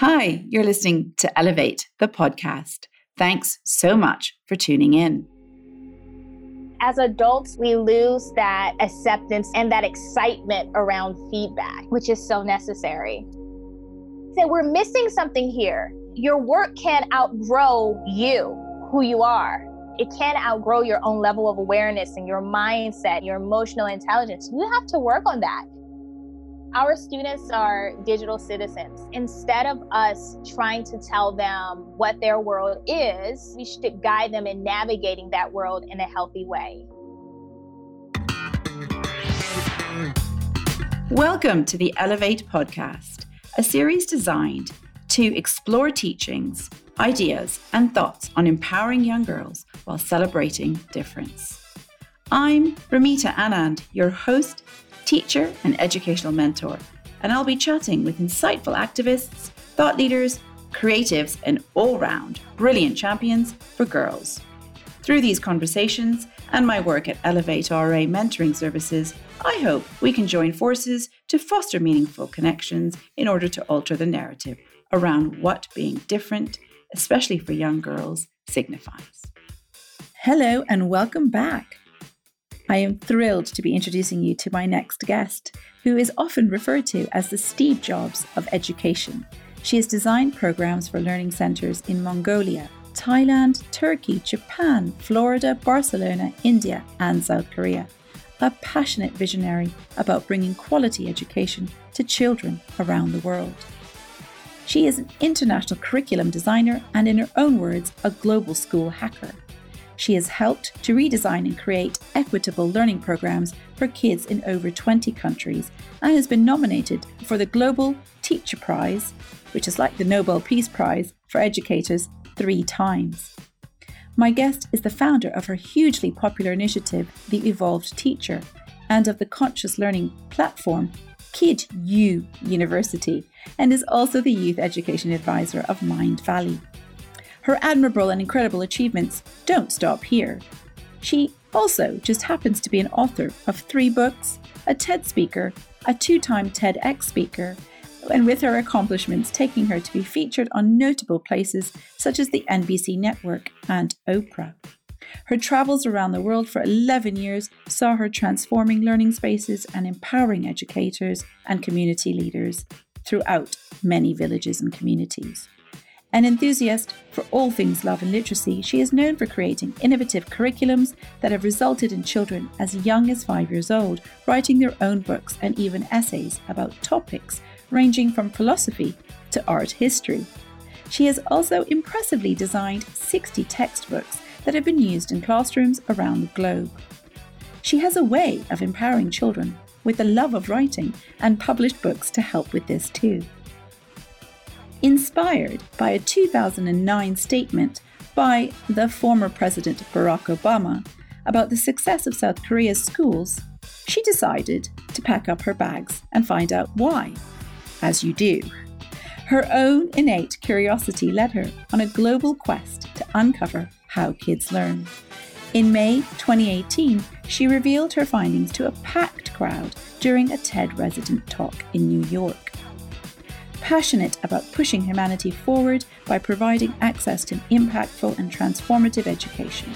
Hi, you're listening to Elevate, the podcast. Thanks so much for tuning in. As adults, we lose that acceptance and that excitement around feedback, which is so necessary. So we're missing something here. Your work can outgrow you, who you are. It can outgrow your own level of awareness and your mindset, your emotional intelligence. You have to work on that. Our students are digital citizens. Instead of us trying to tell them what their world is, we should guide them in navigating that world in a healthy way. Welcome to the Elevate podcast, a series designed to explore teachings, ideas, and thoughts on empowering young girls while celebrating difference. I'm Ramita Anand, your host teacher, and educational mentor, and I'll be chatting with insightful activists, thought leaders, creatives, and all round brilliant champions for girls. Through these conversations and my work at Elevate RA Mentoring Services, I hope we can join forces to foster meaningful connections in order to alter the narrative around what being different, especially for young girls, signifies. Hello, and welcome back. I am thrilled to be introducing you to my next guest, who is often referred to as the Steve Jobs of education. She has designed programs for learning centres in Mongolia, Thailand, Turkey, Japan, Florida, Barcelona, India, and South Korea. A passionate visionary about bringing quality education to children around the world. She is an international curriculum designer and, in her own words, a global school hacker. She has helped to redesign and create equitable learning programs for kids in over 20 countries and has been nominated for the Global Teacher Prize, which is like the Nobel Peace Prize for educators, three times. My guest is the founder of her hugely popular initiative, The Evolved Teacher, and of the conscious learning platform, Kid U University, and is also the youth education advisor of Mindvalley. Her admirable and incredible achievements don't stop here. She also just happens to be an author of three books, a TED speaker, a two time TEDx speaker, and with her accomplishments taking her to be featured on notable places such as the NBC Network and Oprah. Her travels around the world for 11 years saw her transforming learning spaces and empowering educators and community leaders throughout many villages and communities. An enthusiast for all things love and literacy, she is known for creating innovative curriculums that have resulted in children as young as five years old writing their own books and even essays about topics ranging from philosophy to art history. She has also impressively designed 60 textbooks that have been used in classrooms around the globe. She has a way of empowering children with the love of writing and published books to help with this too inspired by a 2009 statement by the former President Barack Obama about the success of South Korea's schools, she decided to pack up her bags and find out why, as you do. Her own innate curiosity led her on a global quest to uncover how kids learn. In May 2018, she revealed her findings to a packed crowd during a TED resident talk in New York passionate about pushing humanity forward by providing access to impactful and transformative education.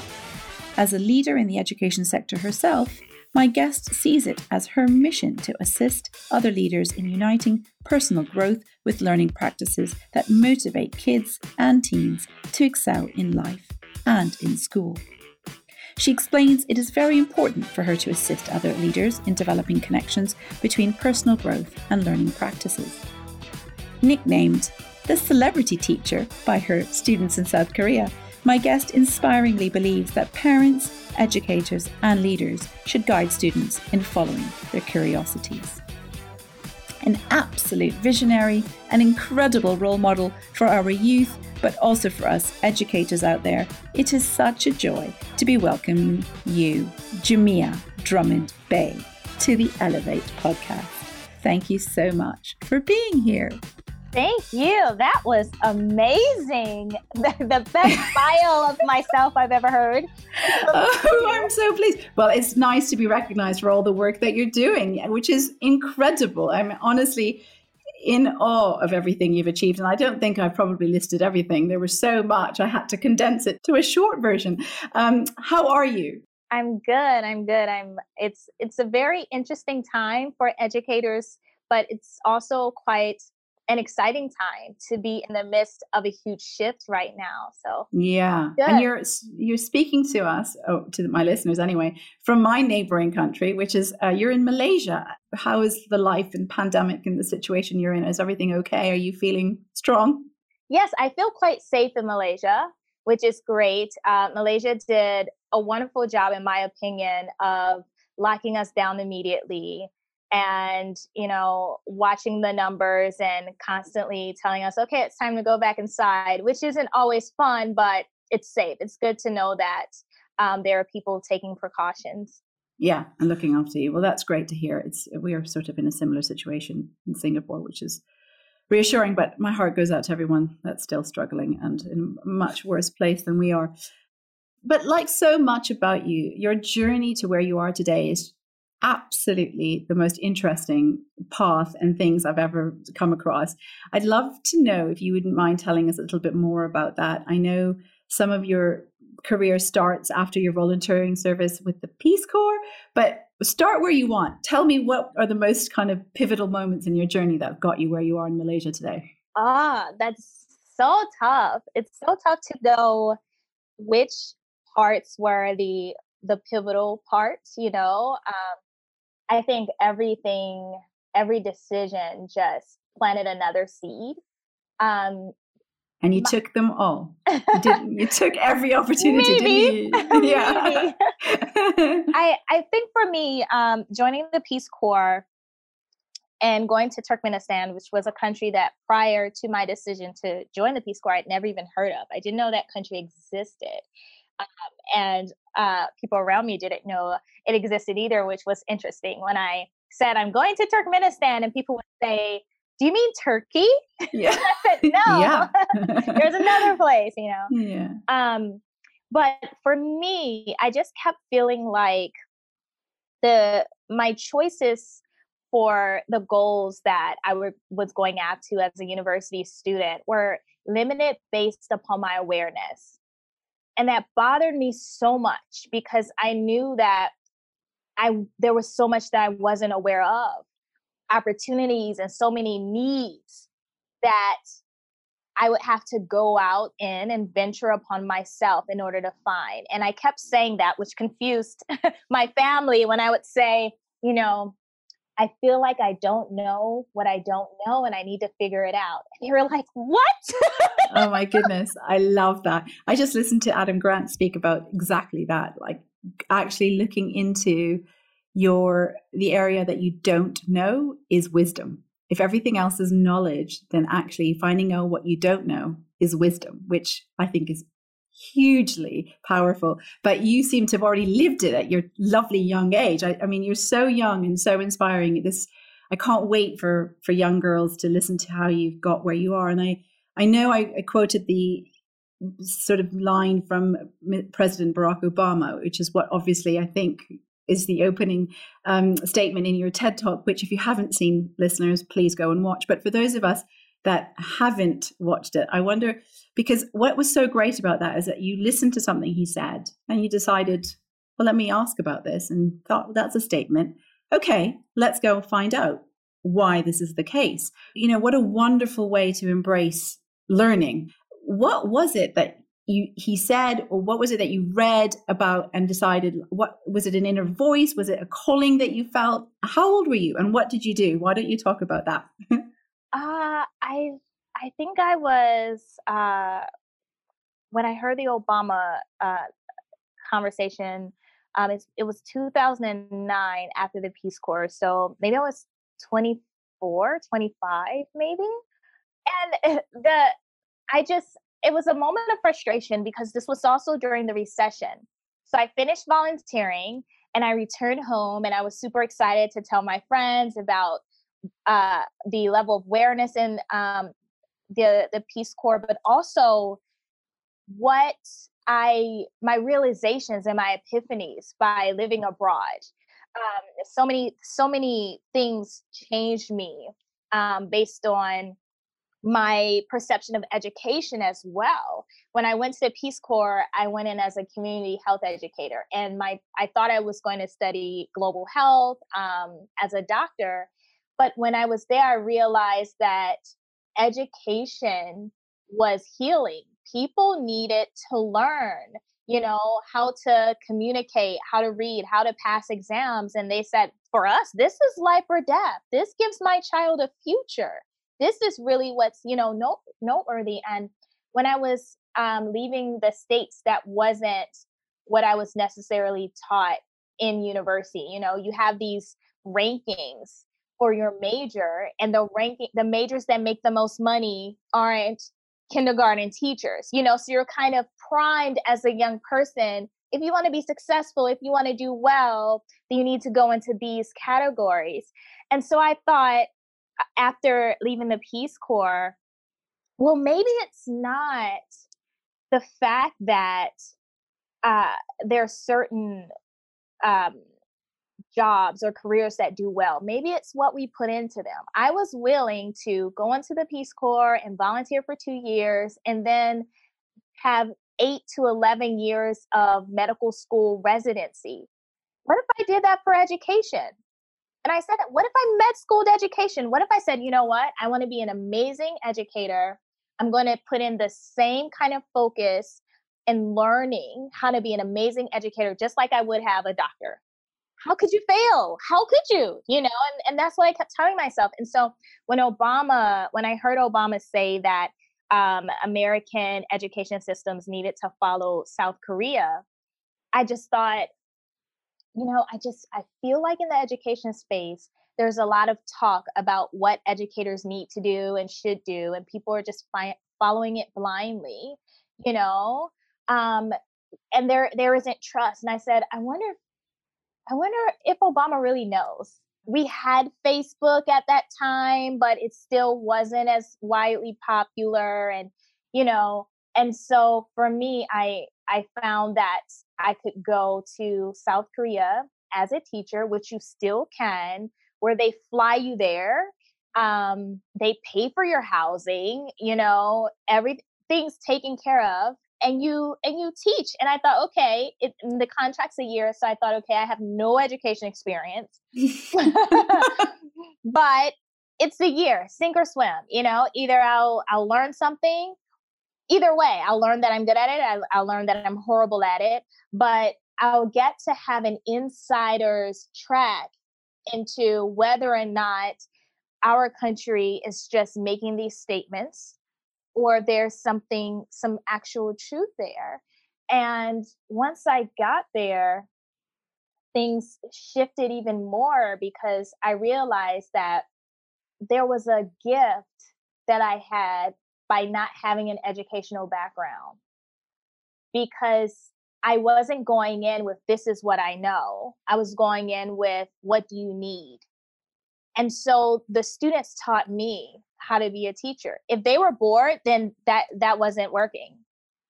As a leader in the education sector herself, my guest sees it as her mission to assist other leaders in uniting personal growth with learning practices that motivate kids and teens to excel in life and in school. She explains it is very important for her to assist other leaders in developing connections between personal growth and learning practices nicknamed the celebrity teacher by her students in South Korea, my guest inspiringly believes that parents, educators, and leaders should guide students in following their curiosities. An absolute visionary, an incredible role model for our youth, but also for us educators out there, it is such a joy to be welcoming you, Jamia Drummond Bay, to the Elevate podcast. Thank you so much for being here. Thank you. That was amazing. The, the best bio of myself I've ever heard. oh, I'm so pleased. Well, it's nice to be recognized for all the work that you're doing, which is incredible. I'm honestly, in awe of everything you've achieved. And I don't think I've probably listed everything. There was so much, I had to condense it to a short version. Um, how are you? I'm good. I'm good. I'm it's it's a very interesting time for educators, but it's also quite an exciting time to be in the midst of a huge shift right now. So yeah, good. and you're you're speaking to us, oh, to my listeners anyway, from my neighboring country, which is uh, you're in Malaysia. How is the life and pandemic and the situation you're in? Is everything okay? Are you feeling strong? Yes, I feel quite safe in Malaysia, which is great. Uh, Malaysia did a wonderful job, in my opinion, of locking us down immediately and you know watching the numbers and constantly telling us okay it's time to go back inside which isn't always fun but it's safe. It's good to know that um, there are people taking precautions. Yeah and looking after you. Well that's great to hear. It's we are sort of in a similar situation in singapore which is reassuring but my heart goes out to everyone that's still struggling and in a much worse place than we are. But like so much about you your journey to where you are today is absolutely the most interesting path and things I've ever come across. I'd love to know if you wouldn't mind telling us a little bit more about that. I know some of your career starts after your volunteering service with the Peace Corps, but start where you want. Tell me what are the most kind of pivotal moments in your journey that got you where you are in Malaysia today. Ah, that's so tough. It's so tough to know which parts were the the pivotal parts, you know. Um, I think everything, every decision just planted another seed. Um, and you my, took them all. You, did, you took every opportunity, maybe, Yeah. I, I think for me, um, joining the Peace Corps and going to Turkmenistan, which was a country that prior to my decision to join the Peace Corps, I'd never even heard of. I didn't know that country existed. Um, and uh, people around me didn't know it existed either, which was interesting. When I said I'm going to Turkmenistan, and people would say, "Do you mean Turkey?" Yeah. said, no, there's another place, you know. Yeah. Um, but for me, I just kept feeling like the my choices for the goals that I were, was going after as a university student were limited based upon my awareness. And that bothered me so much because I knew that I there was so much that I wasn't aware of, opportunities and so many needs that I would have to go out in and venture upon myself in order to find. And I kept saying that, which confused my family when I would say, you know, I feel like I don't know what I don't know and I need to figure it out. And they were like, What? oh my goodness. I love that. I just listened to Adam Grant speak about exactly that, like actually looking into your the area that you don't know is wisdom. If everything else is knowledge, then actually finding out what you don't know is wisdom, which I think is hugely powerful. But you seem to have already lived it at your lovely young age. I, I, mean, you're so young and so inspiring. This, I can't wait for for young girls to listen to how you've got where you are. And I, I know I, I quoted the sort of line from President Barack Obama, which is what obviously I think is the opening um, statement in your TED talk. Which, if you haven't seen, listeners, please go and watch. But for those of us that haven't watched it, I wonder because what was so great about that is that you listened to something he said and you decided, well, let me ask about this and thought, well, that's a statement. Okay, let's go find out why this is the case. You know, what a wonderful way to embrace learning. What was it that you he said or what was it that you read about and decided what was it an inner voice was it a calling that you felt how old were you and what did you do why don't you talk about that uh i I think I was uh, when I heard the Obama uh, conversation. Um, it was 2009 after the Peace Corps, so maybe I was 24, 25, maybe. And the I just it was a moment of frustration because this was also during the recession. So I finished volunteering and I returned home and I was super excited to tell my friends about uh, the level of awareness in um, the the Peace Corps, but also what I my realizations and my epiphanies by living abroad. Um, so many so many things changed me um, based on my perception of education as well. When I went to the Peace Corps, I went in as a community health educator, and my I thought I was going to study global health um, as a doctor, but when I was there, I realized that education was healing. People needed to learn, you know, how to communicate, how to read, how to pass exams, and they said, for us, this is life or death. This gives my child a future this is really what's you know note, noteworthy and when i was um, leaving the states that wasn't what i was necessarily taught in university you know you have these rankings for your major and the ranking the majors that make the most money aren't kindergarten teachers you know so you're kind of primed as a young person. If you want to be successful if you want to do well then you need to go into these categories. And so i thought after leaving the Peace Corps, well, maybe it's not the fact that uh, there are certain um, jobs or careers that do well. Maybe it's what we put into them. I was willing to go into the Peace Corps and volunteer for two years and then have eight to 11 years of medical school residency. What if I did that for education? And I said, what if I med schooled education? What if I said, you know what? I want to be an amazing educator. I'm going to put in the same kind of focus and learning how to be an amazing educator, just like I would have a doctor. How could you fail? How could you? You know, and, and that's what I kept telling myself. And so when Obama, when I heard Obama say that um, American education systems needed to follow South Korea, I just thought, you know, I just I feel like in the education space, there's a lot of talk about what educators need to do and should do, and people are just fi- following it blindly, you know. Um, and there there isn't trust. And I said, I wonder, I wonder if Obama really knows. We had Facebook at that time, but it still wasn't as widely popular, and you know. And so for me, I I found that I could go to South Korea as a teacher, which you still can, where they fly you there. Um, they pay for your housing, you know, everything's taken care of and you and you teach and i thought okay it, the contract's a year so i thought okay i have no education experience but it's a year sink or swim you know either i'll i'll learn something either way, I'll learn that I'm good at it. I'll, I'll learn that I'm horrible at it, but I'll get to have an insider's track into whether or not our country is just making these statements or there's something, some actual truth there. And once I got there, things shifted even more because I realized that there was a gift that I had by not having an educational background because I wasn't going in with this is what I know. I was going in with what do you need? And so the students taught me how to be a teacher. If they were bored, then that that wasn't working.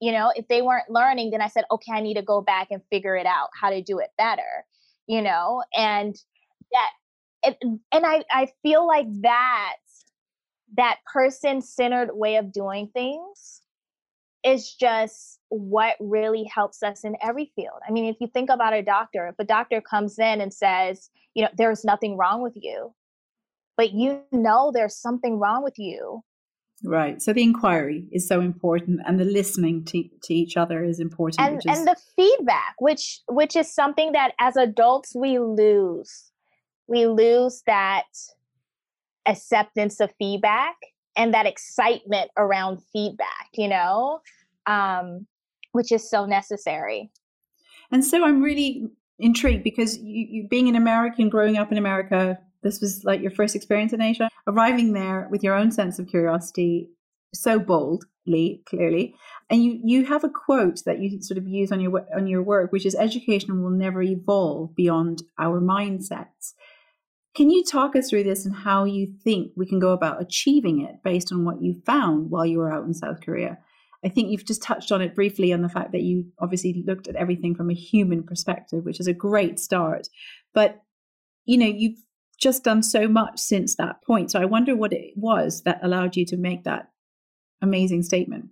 You know, if they weren't learning, then I said, okay, I need to go back and figure it out how to do it better. You know, and that it, and I I feel like that that person centered way of doing things is just what really helps us in every field. I mean, if you think about a doctor, if a doctor comes in and says, you know, there's nothing wrong with you, but you know there's something wrong with you. Right. So the inquiry is so important and the listening to, to each other is important. And, is... and the feedback, which which is something that as adults we lose. We lose that acceptance of feedback and that excitement around feedback, you know, um, which is so necessary. And so I'm really intrigued because you, you being an American, growing up in America, this was like your first experience in Asia, arriving there with your own sense of curiosity, so boldly, clearly. And you, you have a quote that you sort of use on your on your work, which is education will never evolve beyond our mindsets. Can you talk us through this and how you think we can go about achieving it based on what you found while you were out in South Korea? I think you've just touched on it briefly on the fact that you obviously looked at everything from a human perspective, which is a great start. But, you know, you've just done so much since that point. So I wonder what it was that allowed you to make that amazing statement.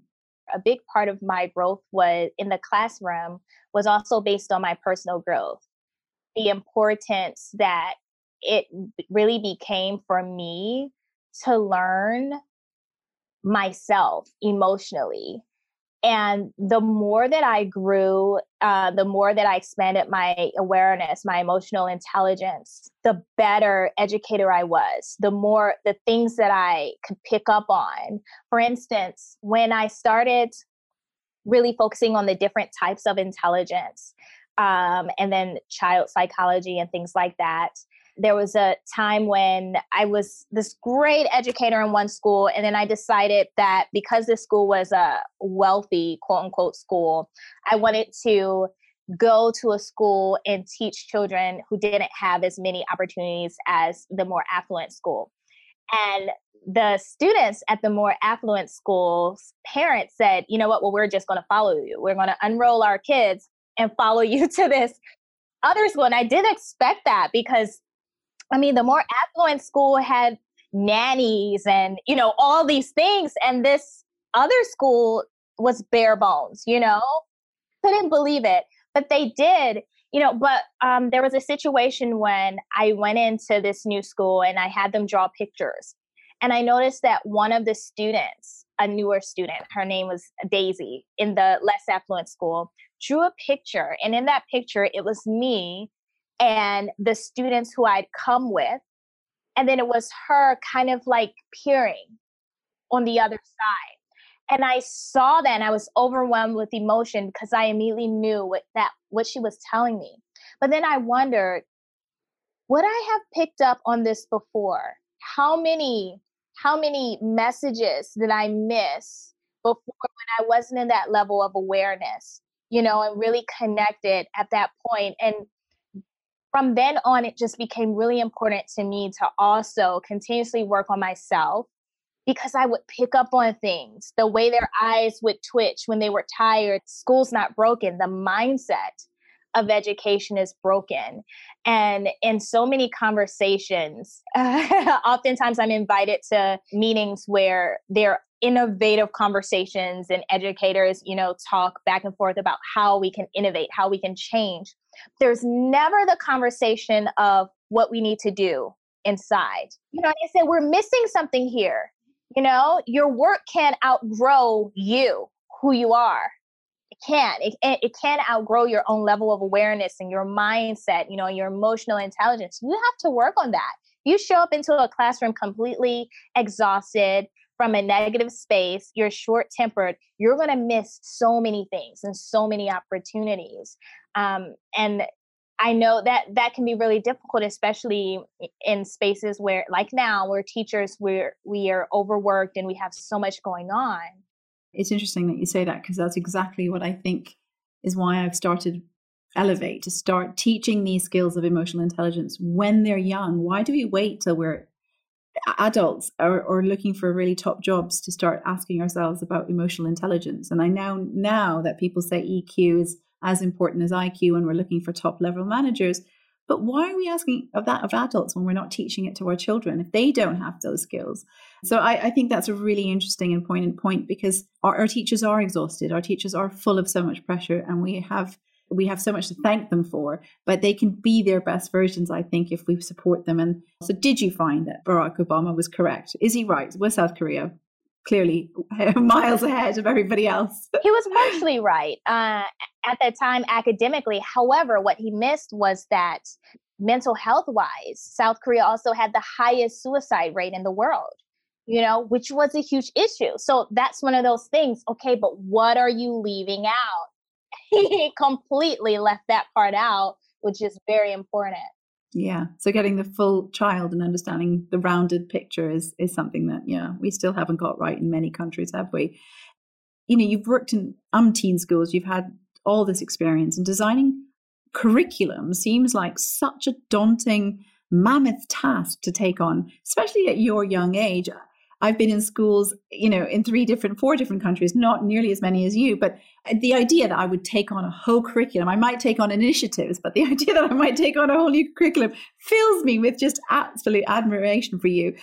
A big part of my growth was in the classroom was also based on my personal growth. The importance that it really became for me to learn myself emotionally and the more that I grew, uh, the more that I expanded my awareness, my emotional intelligence, the better educator I was, the more the things that I could pick up on. For instance, when I started really focusing on the different types of intelligence um, and then child psychology and things like that, there was a time when I was this great educator in one school, and then I decided that because this school was a wealthy, quote unquote, school, I wanted to go to a school and teach children who didn't have as many opportunities as the more affluent school. And the students at the more affluent schools, parents said, you know what, well, we're just going to follow you. We're going to unroll our kids and follow you to this other school. And I did expect that because I mean, the more affluent school had nannies and, you know, all these things. And this other school was bare bones, you know? Couldn't believe it. But they did, you know, but um, there was a situation when I went into this new school and I had them draw pictures. And I noticed that one of the students, a newer student, her name was Daisy in the less affluent school, drew a picture. And in that picture, it was me and the students who I'd come with. And then it was her kind of like peering on the other side. And I saw that and I was overwhelmed with emotion because I immediately knew what that what she was telling me. But then I wondered, would I have picked up on this before? How many how many messages did I miss before when I wasn't in that level of awareness, you know, and really connected at that point? And from then on, it just became really important to me to also continuously work on myself because I would pick up on things, the way their eyes would twitch when they were tired. School's not broken, the mindset of education is broken. And in so many conversations, oftentimes I'm invited to meetings where they're innovative conversations and educators, you know, talk back and forth about how we can innovate, how we can change. There's never the conversation of what we need to do inside. You know, I said, we're missing something here. You know, your work can outgrow you, who you are. It can. It, it can outgrow your own level of awareness and your mindset, you know, your emotional intelligence. You have to work on that. You show up into a classroom completely exhausted from a negative space, you're short tempered, you're going to miss so many things and so many opportunities. Um, and I know that that can be really difficult, especially in spaces where, like now, where teachers we're we are overworked and we have so much going on. It's interesting that you say that because that's exactly what I think is why I've started Elevate to start teaching these skills of emotional intelligence when they're young. Why do we wait till we're adults are, or looking for really top jobs to start asking ourselves about emotional intelligence? And I now now that people say EQ is as important as IQ when we're looking for top level managers. But why are we asking of that of adults when we're not teaching it to our children if they don't have those skills? So I, I think that's a really interesting and poignant point because our, our teachers are exhausted. Our teachers are full of so much pressure, and we have we have so much to thank them for, but they can be their best versions, I think, if we support them. And so, did you find that Barack Obama was correct? Is he right? Was South Korea clearly miles ahead of everybody else. he was partially right uh, at that time academically. However, what he missed was that mental health wise, South Korea also had the highest suicide rate in the world. You know, which was a huge issue. So that's one of those things. Okay, but what are you leaving out? He completely left that part out, which is very important. Yeah. So getting the full child and understanding the rounded picture is is something that yeah we still haven't got right in many countries, have we? You know, you've worked in umpteen schools, you've had all this experience, and designing curriculum seems like such a daunting, mammoth task to take on, especially at your young age. I've been in schools, you know, in three different, four different countries, not nearly as many as you, but the idea that I would take on a whole curriculum, I might take on initiatives, but the idea that I might take on a whole new curriculum fills me with just absolute admiration for you.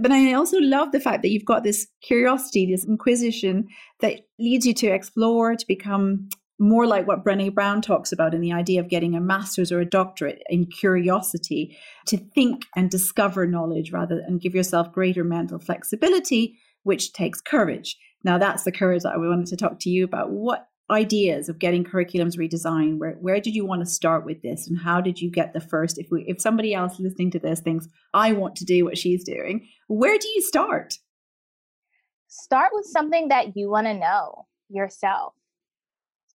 But I also love the fact that you've got this curiosity, this inquisition that leads you to explore, to become more like what Brene Brown talks about in the idea of getting a master's or a doctorate in curiosity, to think and discover knowledge rather and give yourself greater mental flexibility, which takes courage. Now, that's the courage that I wanted to talk to you about. What ideas of getting curriculums redesigned? Where where did you want to start with this, and how did you get the first? If we if somebody else listening to this thinks I want to do what she's doing, where do you start? Start with something that you want to know yourself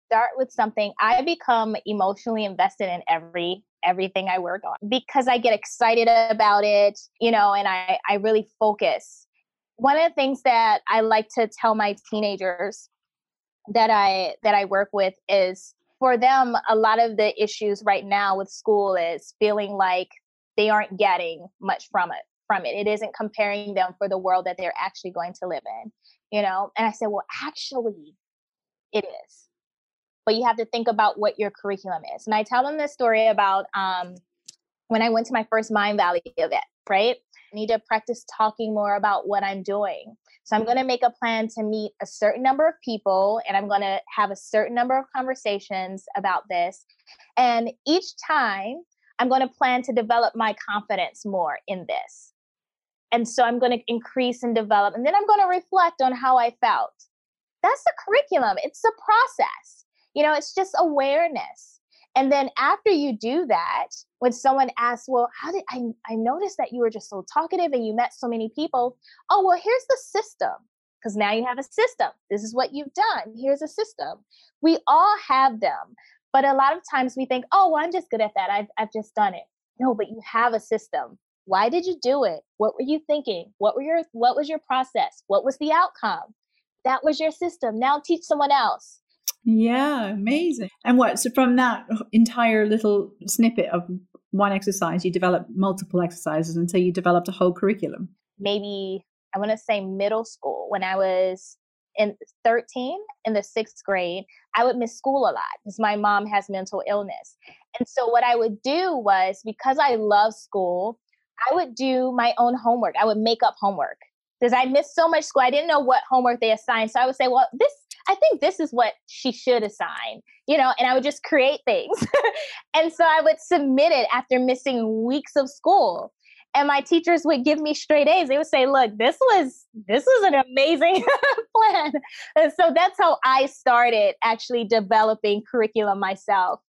start with something i become emotionally invested in every everything i work on because i get excited about it you know and i i really focus. One of the things that i like to tell my teenagers that i that i work with is for them a lot of the issues right now with school is feeling like they aren't getting much from it from it. It isn't comparing them for the world that they're actually going to live in you know? And i said well actually it is but you have to think about what your curriculum is. And I tell them this story about um, when I went to my first Mindvalley event, right? I need to practice talking more about what I'm doing. So I'm going to make a plan to meet a certain number of people and I'm going to have a certain number of conversations about this. And each time I'm going to plan to develop my confidence more in this. And so I'm going to increase and develop. And then I'm going to reflect on how I felt. That's the curriculum, it's a process. You know, it's just awareness. And then after you do that, when someone asks, well, how did I, I noticed that you were just so talkative and you met so many people? Oh, well, here's the system. Because now you have a system. This is what you've done. Here's a system. We all have them. But a lot of times we think, oh, well, I'm just good at that. I've, I've just done it. No, but you have a system. Why did you do it? What were you thinking? What were your what was your process? What was the outcome? That was your system. Now teach someone else. Yeah, amazing. And what? So from that entire little snippet of one exercise, you developed multiple exercises until you developed a whole curriculum. Maybe I want to say middle school when I was in 13 in the sixth grade, I would miss school a lot because my mom has mental illness. And so what I would do was because I love school, I would do my own homework. I would make up homework because I missed so much school. I didn't know what homework they assigned. So I would say, well, this I think this is what she should assign, you know, and I would just create things. and so I would submit it after missing weeks of school. And my teachers would give me straight A's. They would say, look, this was this was an amazing plan. And so that's how I started actually developing curriculum myself.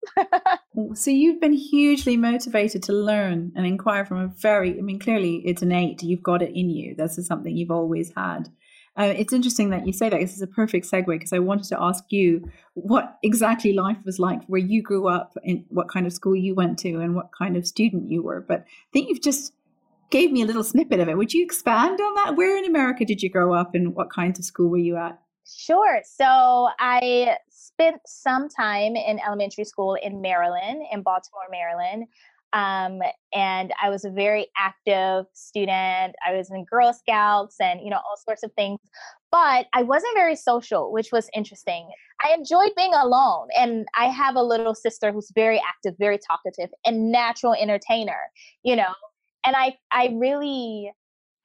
so you've been hugely motivated to learn and inquire from a very, I mean, clearly it's innate. You've got it in you. This is something you've always had. Uh, it's interesting that you say that. This is a perfect segue because I wanted to ask you what exactly life was like where you grew up, and what kind of school you went to, and what kind of student you were. But I think you've just gave me a little snippet of it. Would you expand on that? Where in America did you grow up, and what kinds of school were you at? Sure. So I spent some time in elementary school in Maryland, in Baltimore, Maryland. Um, and I was a very active student. I was in Girl Scouts and, you know, all sorts of things. But I wasn't very social, which was interesting. I enjoyed being alone. And I have a little sister who's very active, very talkative, and natural entertainer, you know. And I I really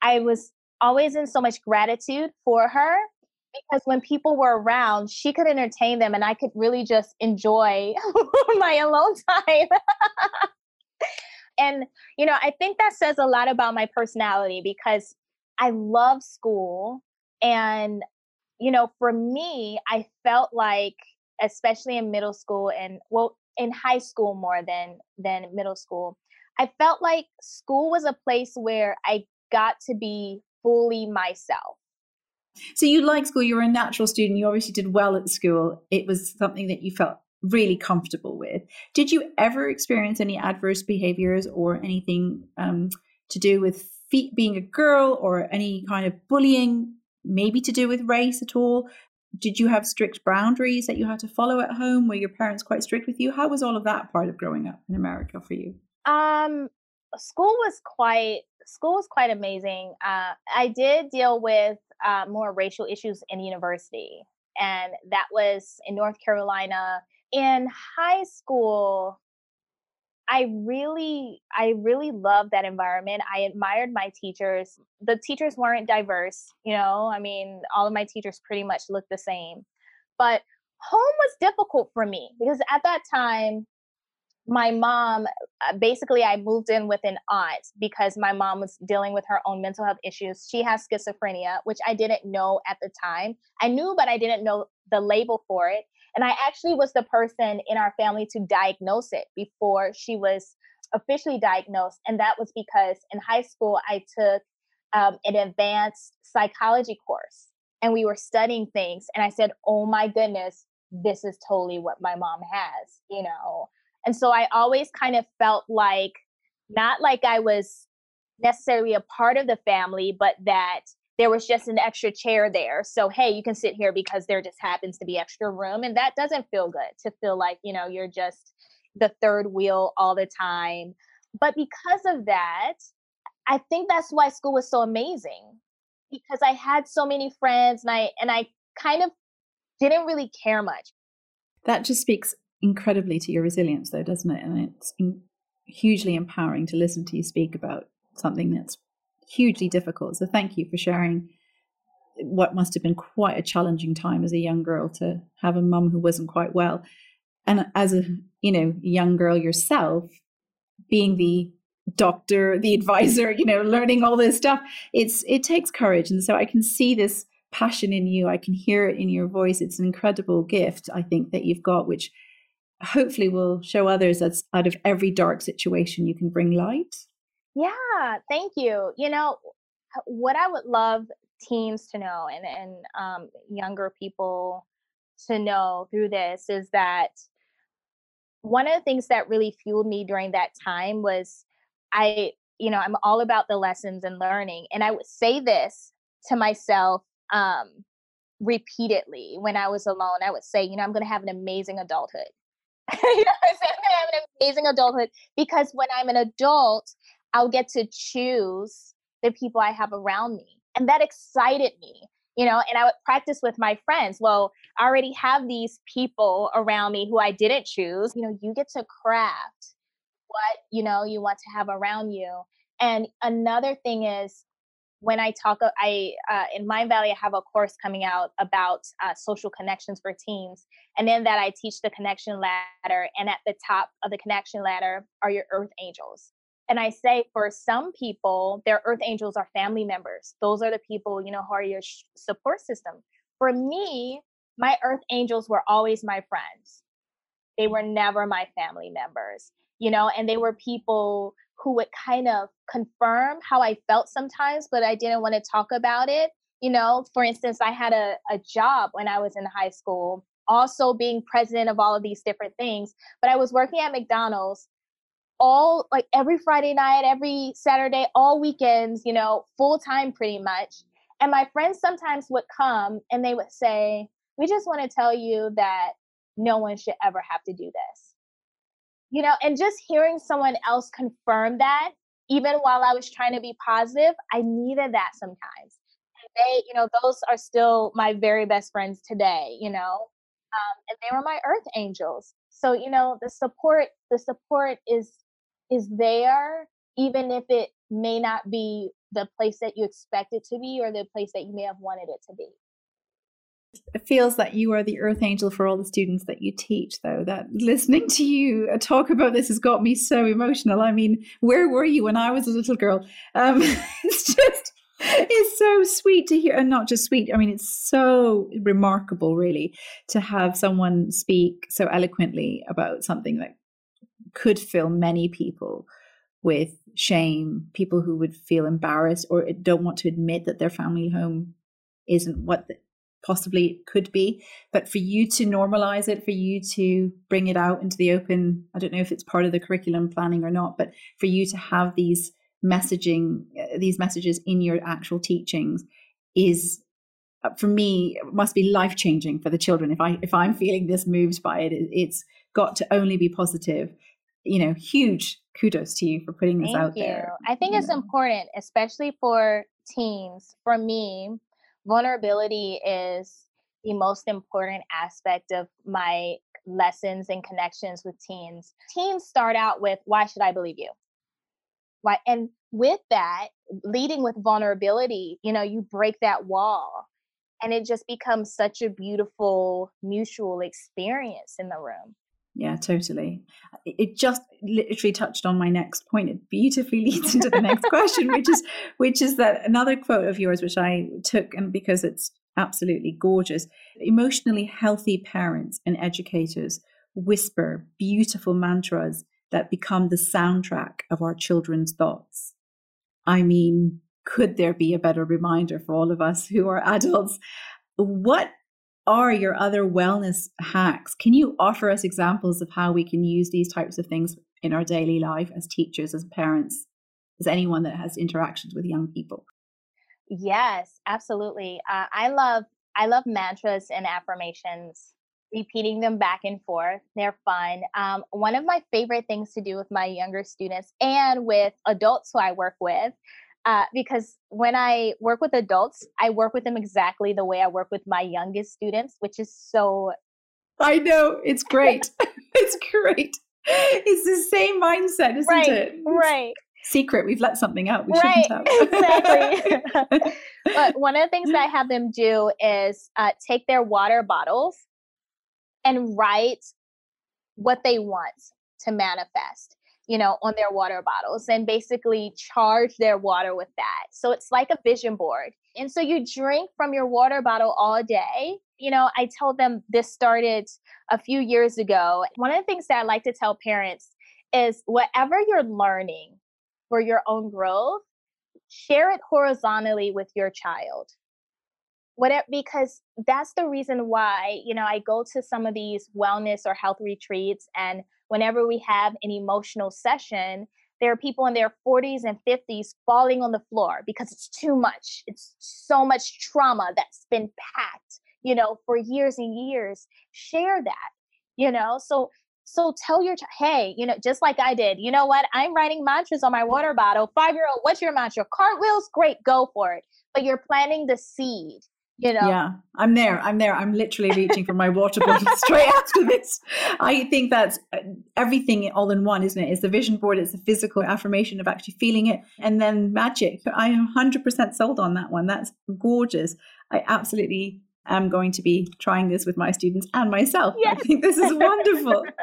I was always in so much gratitude for her because when people were around, she could entertain them and I could really just enjoy my alone time. and, you know, I think that says a lot about my personality because I love school. And, you know, for me, I felt like, especially in middle school and, well, in high school more than than middle school i felt like school was a place where i got to be fully myself so you like school you were a natural student you obviously did well at school it was something that you felt really comfortable with. Did you ever experience any adverse behaviors or anything um, to do with feet being a girl or any kind of bullying, maybe to do with race at all? Did you have strict boundaries that you had to follow at home? Were your parents quite strict with you? How was all of that part of growing up in America for you? Um, school was quite school was quite amazing. Uh, I did deal with uh, more racial issues in university, and that was in North Carolina. In high school, I really, I really loved that environment. I admired my teachers. The teachers weren't diverse, you know. I mean, all of my teachers pretty much looked the same. But home was difficult for me because at that time, my mom uh, basically i moved in with an aunt because my mom was dealing with her own mental health issues she has schizophrenia which i didn't know at the time i knew but i didn't know the label for it and I actually was the person in our family to diagnose it before she was officially diagnosed. And that was because in high school, I took um, an advanced psychology course and we were studying things. And I said, oh my goodness, this is totally what my mom has, you know? And so I always kind of felt like, not like I was necessarily a part of the family, but that there was just an extra chair there. So, hey, you can sit here because there just happens to be extra room. And that doesn't feel good to feel like, you know, you're just the third wheel all the time. But because of that, I think that's why school was so amazing because I had so many friends and I and I kind of didn't really care much. That just speaks incredibly to your resilience though, doesn't it? And it's hugely empowering to listen to you speak about something that's hugely difficult. So thank you for sharing what must have been quite a challenging time as a young girl to have a mum who wasn't quite well. And as a, you know, young girl yourself, being the doctor, the advisor, you know, learning all this stuff, it's it takes courage. And so I can see this passion in you. I can hear it in your voice. It's an incredible gift, I think, that you've got, which hopefully will show others that out of every dark situation you can bring light yeah, thank you. You know, what I would love teens to know and, and um, younger people to know through this is that one of the things that really fueled me during that time was I, you know, I'm all about the lessons and learning. And I would say this to myself um, repeatedly when I was alone. I would say, you know, I'm going to have an amazing adulthood. you know, I'm, going to have an amazing adulthood because when I'm an adult, I'll get to choose the people I have around me. And that excited me, you know, and I would practice with my friends. Well, I already have these people around me who I didn't choose. You know, you get to craft what, you know, you want to have around you. And another thing is when I talk, I uh, in Mindvalley, I have a course coming out about uh, social connections for teens, and in that I teach the connection ladder. And at the top of the connection ladder are your earth angels. And I say for some people, their earth angels are family members. Those are the people, you know, who are your support system. For me, my earth angels were always my friends. They were never my family members, you know, and they were people who would kind of confirm how I felt sometimes, but I didn't want to talk about it. You know, for instance, I had a, a job when I was in high school, also being president of all of these different things, but I was working at McDonald's all like every Friday night, every Saturday, all weekends, you know, full time pretty much. And my friends sometimes would come and they would say, We just want to tell you that no one should ever have to do this. You know, and just hearing someone else confirm that, even while I was trying to be positive, I needed that sometimes. And they, you know, those are still my very best friends today, you know, um, and they were my earth angels. So, you know, the support, the support is is there, even if it may not be the place that you expect it to be or the place that you may have wanted it to be. It feels that you are the earth angel for all the students that you teach, though. That listening to you uh, talk about this has got me so emotional. I mean, where were you when I was a little girl? Um, it's just, it's so sweet to hear, and not just sweet. I mean, it's so remarkable, really, to have someone speak so eloquently about something that could fill many people with shame, people who would feel embarrassed or don't want to admit that their family home isn't what possibly could be. But for you to normalize it, for you to bring it out into the open, I don't know if it's part of the curriculum planning or not, but for you to have these messaging, uh, these messages in your actual teachings is uh, for me must be life changing for the children if i if i'm feeling this moved by it it's got to only be positive you know, huge kudos to you for putting this Thank out you. there. I think it's important, especially for teens. For me, vulnerability is the most important aspect of my lessons and connections with teens. Teens start out with, Why should I believe you? Why? And with that, leading with vulnerability, you know, you break that wall and it just becomes such a beautiful mutual experience in the room. Yeah, totally. It just literally touched on my next point. It beautifully leads into the next question, which is which is that another quote of yours, which I took, and because it's absolutely gorgeous. Emotionally healthy parents and educators whisper beautiful mantras that become the soundtrack of our children's thoughts. I mean, could there be a better reminder for all of us who are adults? What are your other wellness hacks? Can you offer us examples of how we can use these types of things in our daily life as teachers, as parents, as anyone that has interactions with young people? Yes, absolutely. Uh, I love I love mantras and affirmations. Repeating them back and forth, they're fun. Um, one of my favorite things to do with my younger students and with adults who I work with uh, because when I work with adults, I work with them exactly the way I work with my youngest students, which is so. I know it's great. it's great. It's the same mindset, isn't right, it? Right. Secret. We've let something out. We right. exactly. but one of the things that I have them do is uh, take their water bottles and write what they want to manifest you know, on their water bottles and basically charge their water with that. So it's like a vision board. And so you drink from your water bottle all day. You know, I told them this started a few years ago. One of the things that I like to tell parents is whatever you're learning for your own growth, share it horizontally with your child. Whatever, because that's the reason why, you know, I go to some of these wellness or health retreats and whenever we have an emotional session, there are people in their 40s and 50s falling on the floor because it's too much. It's so much trauma that's been packed, you know, for years and years. Share that, you know. So so tell your child, hey, you know, just like I did, you know what? I'm writing mantras on my water bottle. Five year old, what's your mantra? Cartwheels? Great, go for it. But you're planting the seed you know? Yeah i'm there i'm there i'm literally reaching for my water bottle straight after this. I think that's uh, everything all in one isn't it? It's the vision board it's the physical affirmation of actually feeling it and then magic. I am 100% sold on that one. That's gorgeous. I absolutely am going to be trying this with my students and myself. Yes. i think this is wonderful.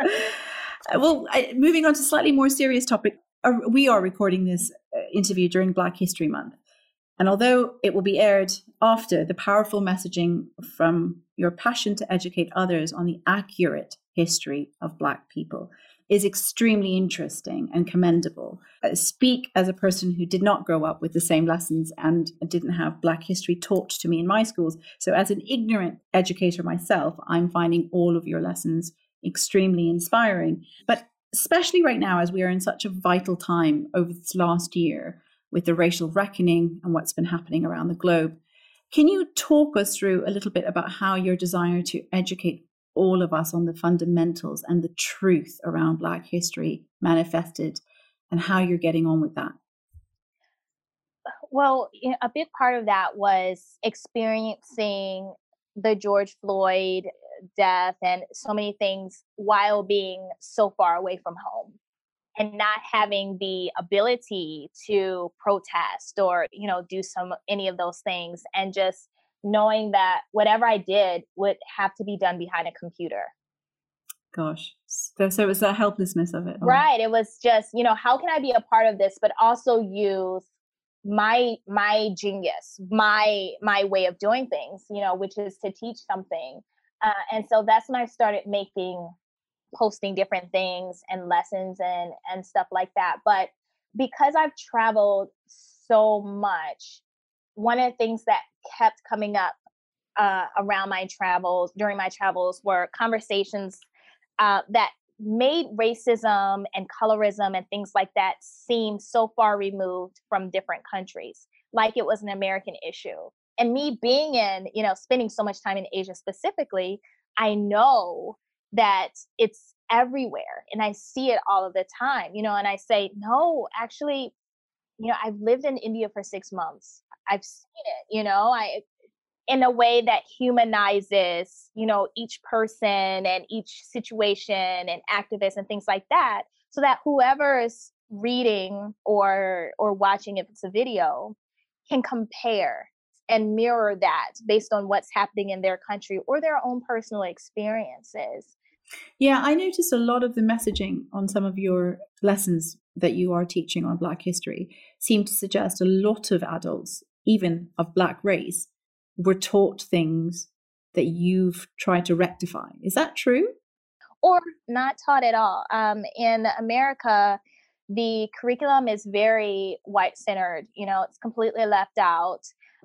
Uh, well I, moving on to slightly more serious topic uh, we are recording this interview during black history month and although it will be aired after, the powerful messaging from your passion to educate others on the accurate history of Black people is extremely interesting and commendable. I speak as a person who did not grow up with the same lessons and didn't have Black history taught to me in my schools. So, as an ignorant educator myself, I'm finding all of your lessons extremely inspiring. But especially right now, as we are in such a vital time over this last year, with the racial reckoning and what's been happening around the globe. Can you talk us through a little bit about how your desire to educate all of us on the fundamentals and the truth around Black history manifested and how you're getting on with that? Well, a big part of that was experiencing the George Floyd death and so many things while being so far away from home and not having the ability to protest or you know do some any of those things and just knowing that whatever i did would have to be done behind a computer. Gosh. So, so it was the helplessness of it right it was just you know how can i be a part of this but also use my my genius my my way of doing things you know which is to teach something uh, and so that's when i started making posting different things and lessons and and stuff like that but because i've traveled so much one of the things that kept coming up uh, around my travels during my travels were conversations uh, that made racism and colorism and things like that seem so far removed from different countries like it was an american issue. And me being in you know spending so much time in asia specifically i know that it's everywhere and I see it all of the time, you know, and I say, no, actually, you know, I've lived in India for six months. I've seen it, you know, I in a way that humanizes, you know, each person and each situation and activists and things like that, so that whoever is reading or or watching if it's a video can compare and mirror that based on what's happening in their country or their own personal experiences. Yeah, I noticed a lot of the messaging on some of your lessons that you are teaching on Black history seem to suggest a lot of adults, even of Black race, were taught things that you've tried to rectify. Is that true? Or not taught at all. Um, in America, the curriculum is very white centered. You know, it's completely left out,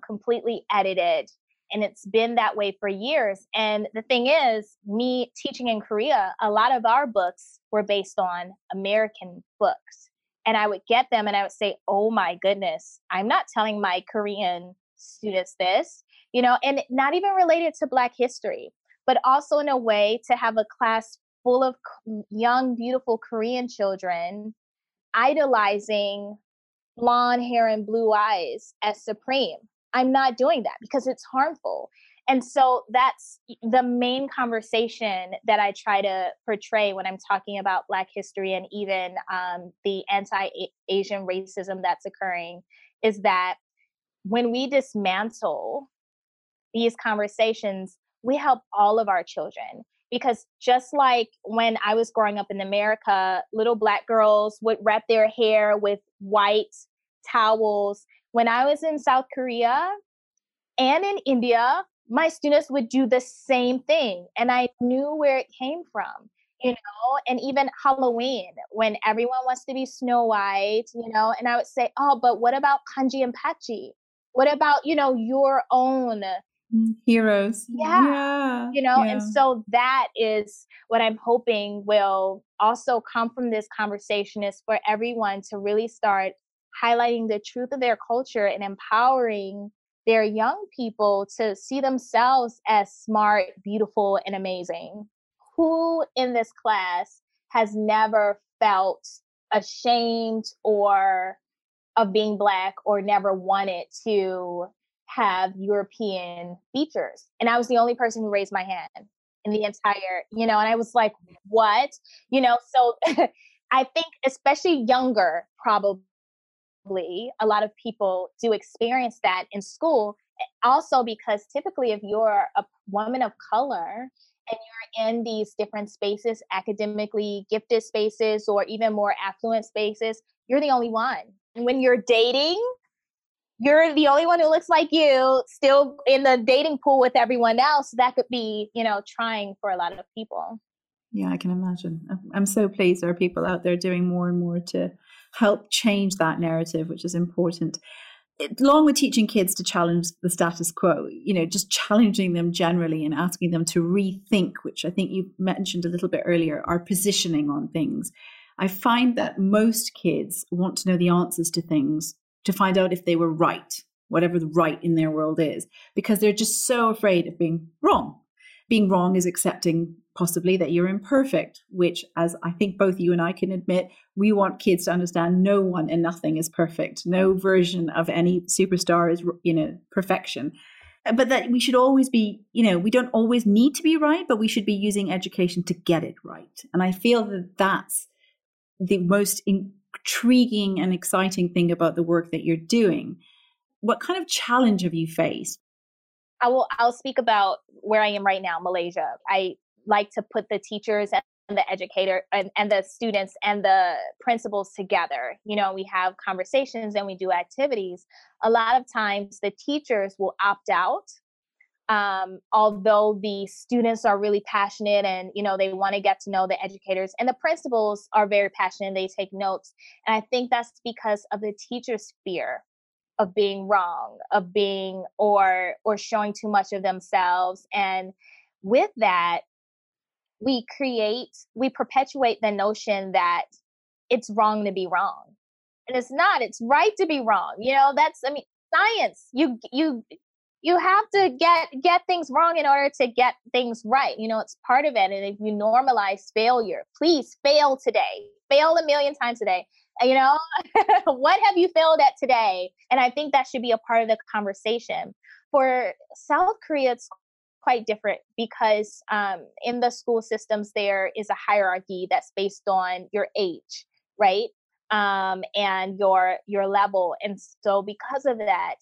completely edited. And it's been that way for years. And the thing is, me teaching in Korea, a lot of our books were based on American books. And I would get them and I would say, oh my goodness, I'm not telling my Korean students this, you know, and not even related to Black history, but also in a way to have a class full of young, beautiful Korean children idolizing blonde hair and blue eyes as supreme. I'm not doing that because it's harmful. And so that's the main conversation that I try to portray when I'm talking about Black history and even um, the anti Asian racism that's occurring is that when we dismantle these conversations, we help all of our children because just like when I was growing up in America, little black girls would wrap their hair with white towels. When I was in South Korea and in India, my students would do the same thing. And I knew where it came from, you know, and even Halloween when everyone wants to be Snow White, you know, and I would say, oh, but what about Kanji and Pachi? What about, you know, your own Mm, heroes. Yeah. yeah. You know, yeah. and so that is what I'm hoping will also come from this conversation is for everyone to really start highlighting the truth of their culture and empowering their young people to see themselves as smart, beautiful, and amazing. Who in this class has never felt ashamed or of being black or never wanted to have European features. And I was the only person who raised my hand in the entire, you know, and I was like, what? You know, so I think, especially younger, probably a lot of people do experience that in school. Eh, also, because typically, if you're a woman of color and you're in these different spaces, academically gifted spaces, or even more affluent spaces, you're the only one. And when you're dating, you're the only one who looks like you still in the dating pool with everyone else that could be you know trying for a lot of people yeah i can imagine i'm so pleased there are people out there doing more and more to help change that narrative which is important along with teaching kids to challenge the status quo you know just challenging them generally and asking them to rethink which i think you mentioned a little bit earlier our positioning on things i find that most kids want to know the answers to things to find out if they were right, whatever the right in their world is, because they're just so afraid of being wrong. Being wrong is accepting possibly that you're imperfect, which, as I think both you and I can admit, we want kids to understand no one and nothing is perfect. No version of any superstar is, you know, perfection. Uh, but that we should always be, you know, we don't always need to be right, but we should be using education to get it right. And I feel that that's the most intriguing and exciting thing about the work that you're doing. What kind of challenge have you faced? I will I'll speak about where I am right now, Malaysia. I like to put the teachers and the educator and, and the students and the principals together. You know, we have conversations and we do activities. A lot of times the teachers will opt out um, although the students are really passionate and you know they want to get to know the educators and the principals are very passionate they take notes and i think that's because of the teacher's fear of being wrong of being or or showing too much of themselves and with that we create we perpetuate the notion that it's wrong to be wrong. And it's not it's right to be wrong you know that's i mean science you you you have to get get things wrong in order to get things right you know it's part of it and if you normalize failure please fail today fail a million times a day you know what have you failed at today? And i think that should be a part of the conversation. For south korea it's quite different because um, in the school systems there is a hierarchy that's based on your age right? Um, and your your level. And so because of that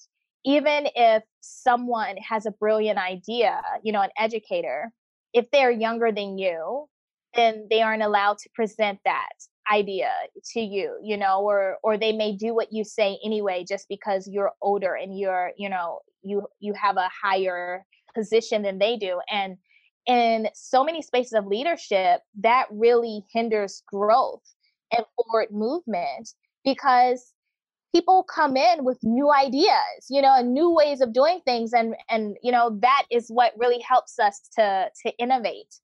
even if someone has a brilliant idea, you know, an educator, if they're younger than you, then they aren't allowed to present that idea to you, you know, or or they may do what you say anyway just because you're older and you're, you know, you you have a higher position than they do and in so many spaces of leadership that really hinders growth and forward movement because people come in with new ideas you know and new ways of doing things and and you know that is what really helps us to to innovate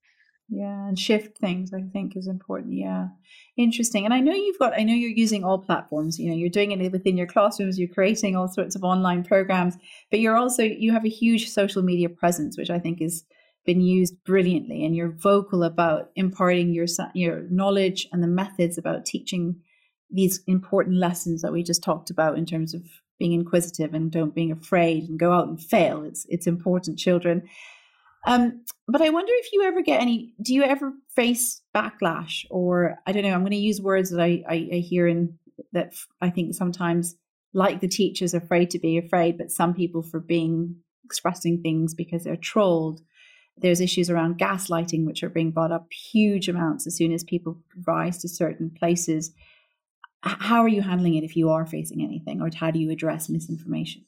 yeah and shift things i think is important yeah interesting and i know you've got i know you're using all platforms you know you're doing it within your classrooms you're creating all sorts of online programs but you're also you have a huge social media presence which i think has been used brilliantly and you're vocal about imparting your your knowledge and the methods about teaching these important lessons that we just talked about in terms of being inquisitive and don't being afraid and go out and fail. It's it's important, children. Um, but I wonder if you ever get any. Do you ever face backlash, or I don't know? I'm going to use words that I, I, I hear in that I think sometimes, like the teachers, afraid to be afraid, but some people for being expressing things because they're trolled. There's issues around gaslighting, which are being brought up huge amounts as soon as people rise to certain places how are you handling it if you are facing anything or how do you address misinformation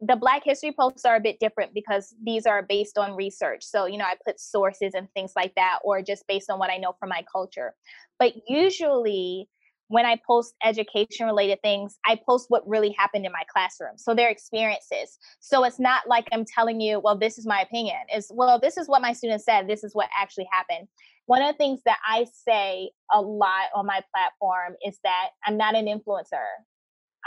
the black history posts are a bit different because these are based on research so you know i put sources and things like that or just based on what i know from my culture but usually when I post education related things, I post what really happened in my classroom. So their experiences. So it's not like I'm telling you, well, this is my opinion. It's, well, this is what my students said. This is what actually happened. One of the things that I say a lot on my platform is that I'm not an influencer.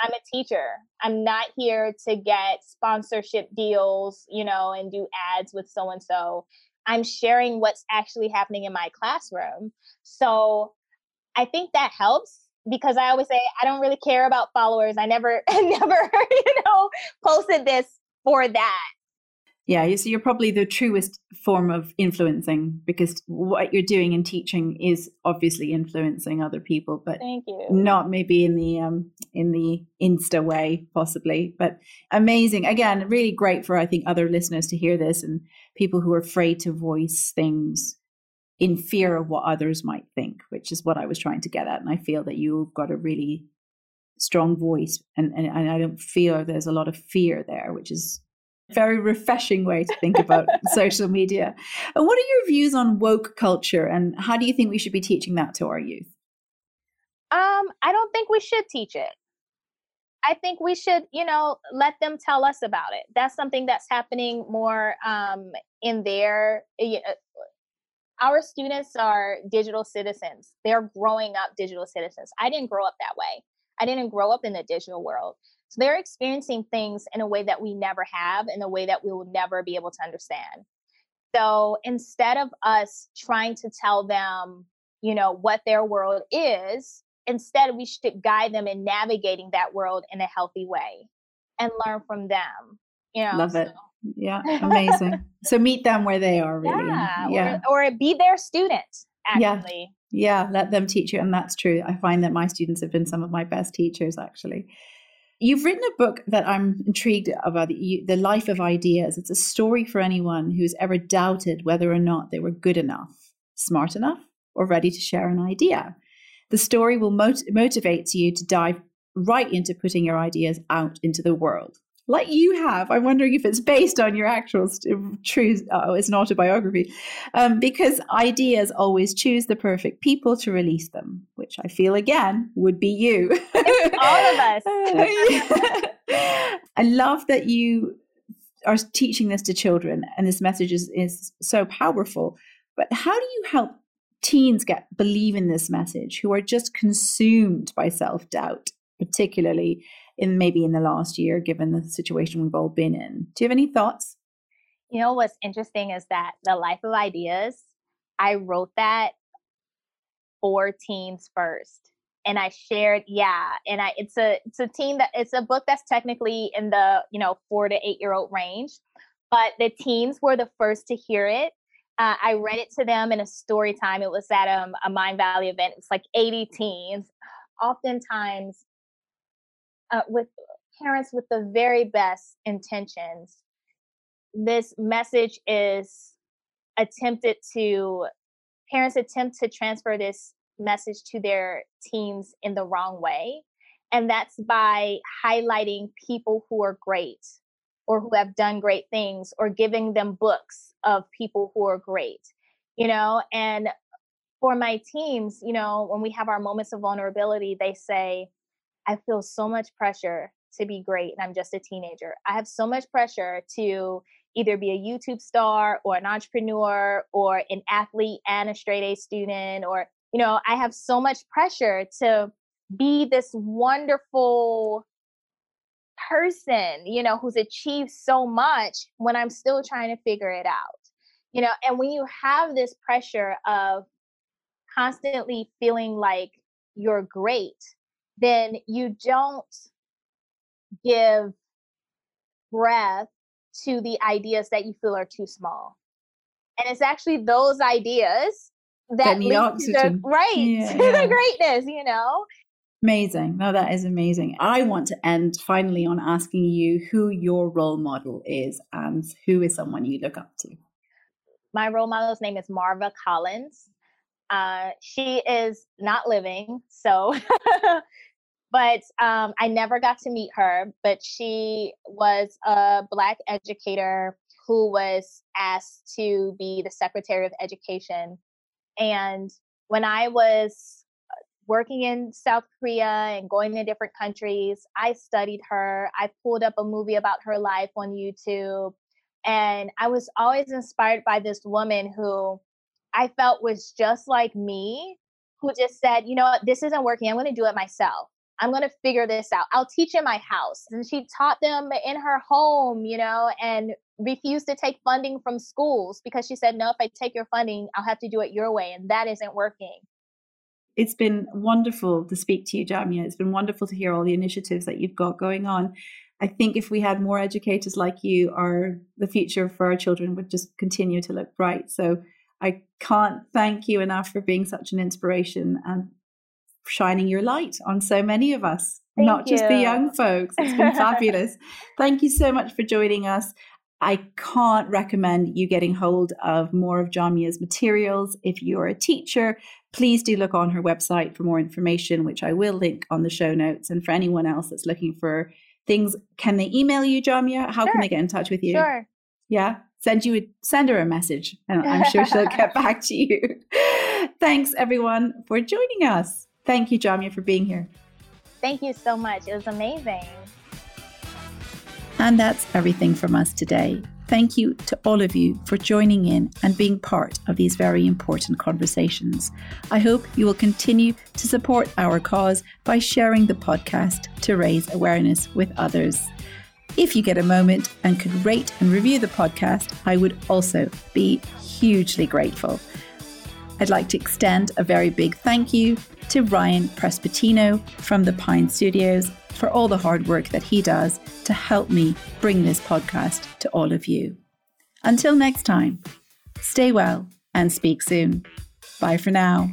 I'm a teacher. I'm not here to get sponsorship deals, you know, and do ads with so and so. I'm sharing what's actually happening in my classroom. So I think that helps because I always say I don't really care about followers. I never, never, you know, posted this for that. Yeah, so you're probably the truest form of influencing because what you're doing in teaching is obviously influencing other people, but Thank you. not maybe in the um, in the Insta way, possibly. But amazing. Again, really great for I think other listeners to hear this and people who are afraid to voice things in fear of what others might think, which is what I was trying to get at. And I feel that you've got a really strong voice, and, and, and I don't feel there's a lot of fear there, which is very refreshing way to think about social media. And what are your views on woke culture, and how do you think we should be teaching that to our youth? Um, I don't think we should teach it. I think we should, you know, let them tell us about it. That's something that's happening more um, in their our students are digital citizens. They're growing up digital citizens. I didn't grow up that way. I didn't grow up in the digital world. So they're experiencing things in a way that we never have, in a way that we will never be able to understand. So instead of us trying to tell them, you know, what their world is, instead we should guide them in navigating that world in a healthy way and learn from them. You know, love it. Yeah, amazing. so meet them where they are, really. Yeah, yeah. Or, or be their student. Actually. Yeah. yeah, let them teach you, and that's true. I find that my students have been some of my best teachers, actually. You've written a book that I'm intrigued about the, the life of ideas. It's a story for anyone who's ever doubted whether or not they were good enough, smart enough, or ready to share an idea. The story will mot- motivate you to dive right into putting your ideas out into the world like you have. I'm wondering if it's based on your actual st- true, oh, it's an autobiography, um, because ideas always choose the perfect people to release them, which I feel again would be you. all of us. I love that you are teaching this to children, and this message is, is so powerful. But how do you help teens get believe in this message who are just consumed by self doubt? particularly in maybe in the last year, given the situation we've all been in. Do you have any thoughts? You know, what's interesting is that the Life of Ideas, I wrote that for teens first and I shared, yeah, and I it's a it's a team that it's a book that's technically in the you know four to eight year old range, but the teens were the first to hear it. Uh, I read it to them in a story time. It was at um, a Mindvalley event. It's like 80 teens, oftentimes uh, with parents with the very best intentions. This message is attempted to parents attempt to transfer this message to their teens in the wrong way. And that's by highlighting people who are great or who have done great things or giving them books of people who are great, you know. And for my teams, you know, when we have our moments of vulnerability, they say, I feel so much pressure to be great and I'm just a teenager. I have so much pressure to either be a YouTube star or an entrepreneur or an athlete and a straight A student or you know, I have so much pressure to be this wonderful person, you know, who's achieved so much when I'm still trying to figure it out. You know, and when you have this pressure of constantly feeling like you're great, then you don't give breath to the ideas that you feel are too small. And it's actually those ideas that lead oxygen. The, right yeah, to yeah. the greatness, you know. Amazing. No, that is amazing. I want to end finally on asking you who your role model is and who is someone you look up to. My role model's name is Marva Collins. Uh, she is not living, so, but um, I never got to meet her. But she was a Black educator who was asked to be the Secretary of Education and when I was uh, working in South Korea and going to different countries, I studied her. I pulled up a movie about her life on YouTube. And I was always inspired by this woman who I felt was just like me, who just said, you know what, this isn't working. I'm going to do it myself. I'm going to figure this out. I'll teach in my house. And she taught them in her home, you know, and refused to take funding from schools because she said, no, if I take your funding, I'll have to do it your way. And that isn't working. It's been wonderful to speak to you, Gahmya. It's been wonderful to hear all the initiatives that you've got going on. I think if we had more educators like you, our the future for our children would just continue to look bright. So I can't thank you enough for being such an inspiration and shining your light on so many of us, thank not you. just the young folks. It's been fabulous. Thank you so much for joining us. I can't recommend you getting hold of more of Gahmya's materials. If you're a teacher, please do look on her website for more information, which I will link on the show notes. And for anyone else that's looking for things, can they email you, Gahmya? How sure. can they get in touch with you? Sure. Yeah. Send you a, send her a message and I'm sure she'll get back to you. Thanks everyone for joining us. Thank you, Gahmya, for being here. Thank you so much. It was amazing. And that's everything from us today. Thank you to all of you for joining in and being part of these very important conversations. I hope you will continue to support our cause by sharing the podcast to raise awareness with others. If you get a moment and could rate and review the podcast, I would also be hugely grateful. I'd like to extend a very big thank you to Ryan Prespatino from the Pine Studios for all the hard work that he does to help me bring this podcast to all of you. Until next time, stay well and speak soon. Bye for now.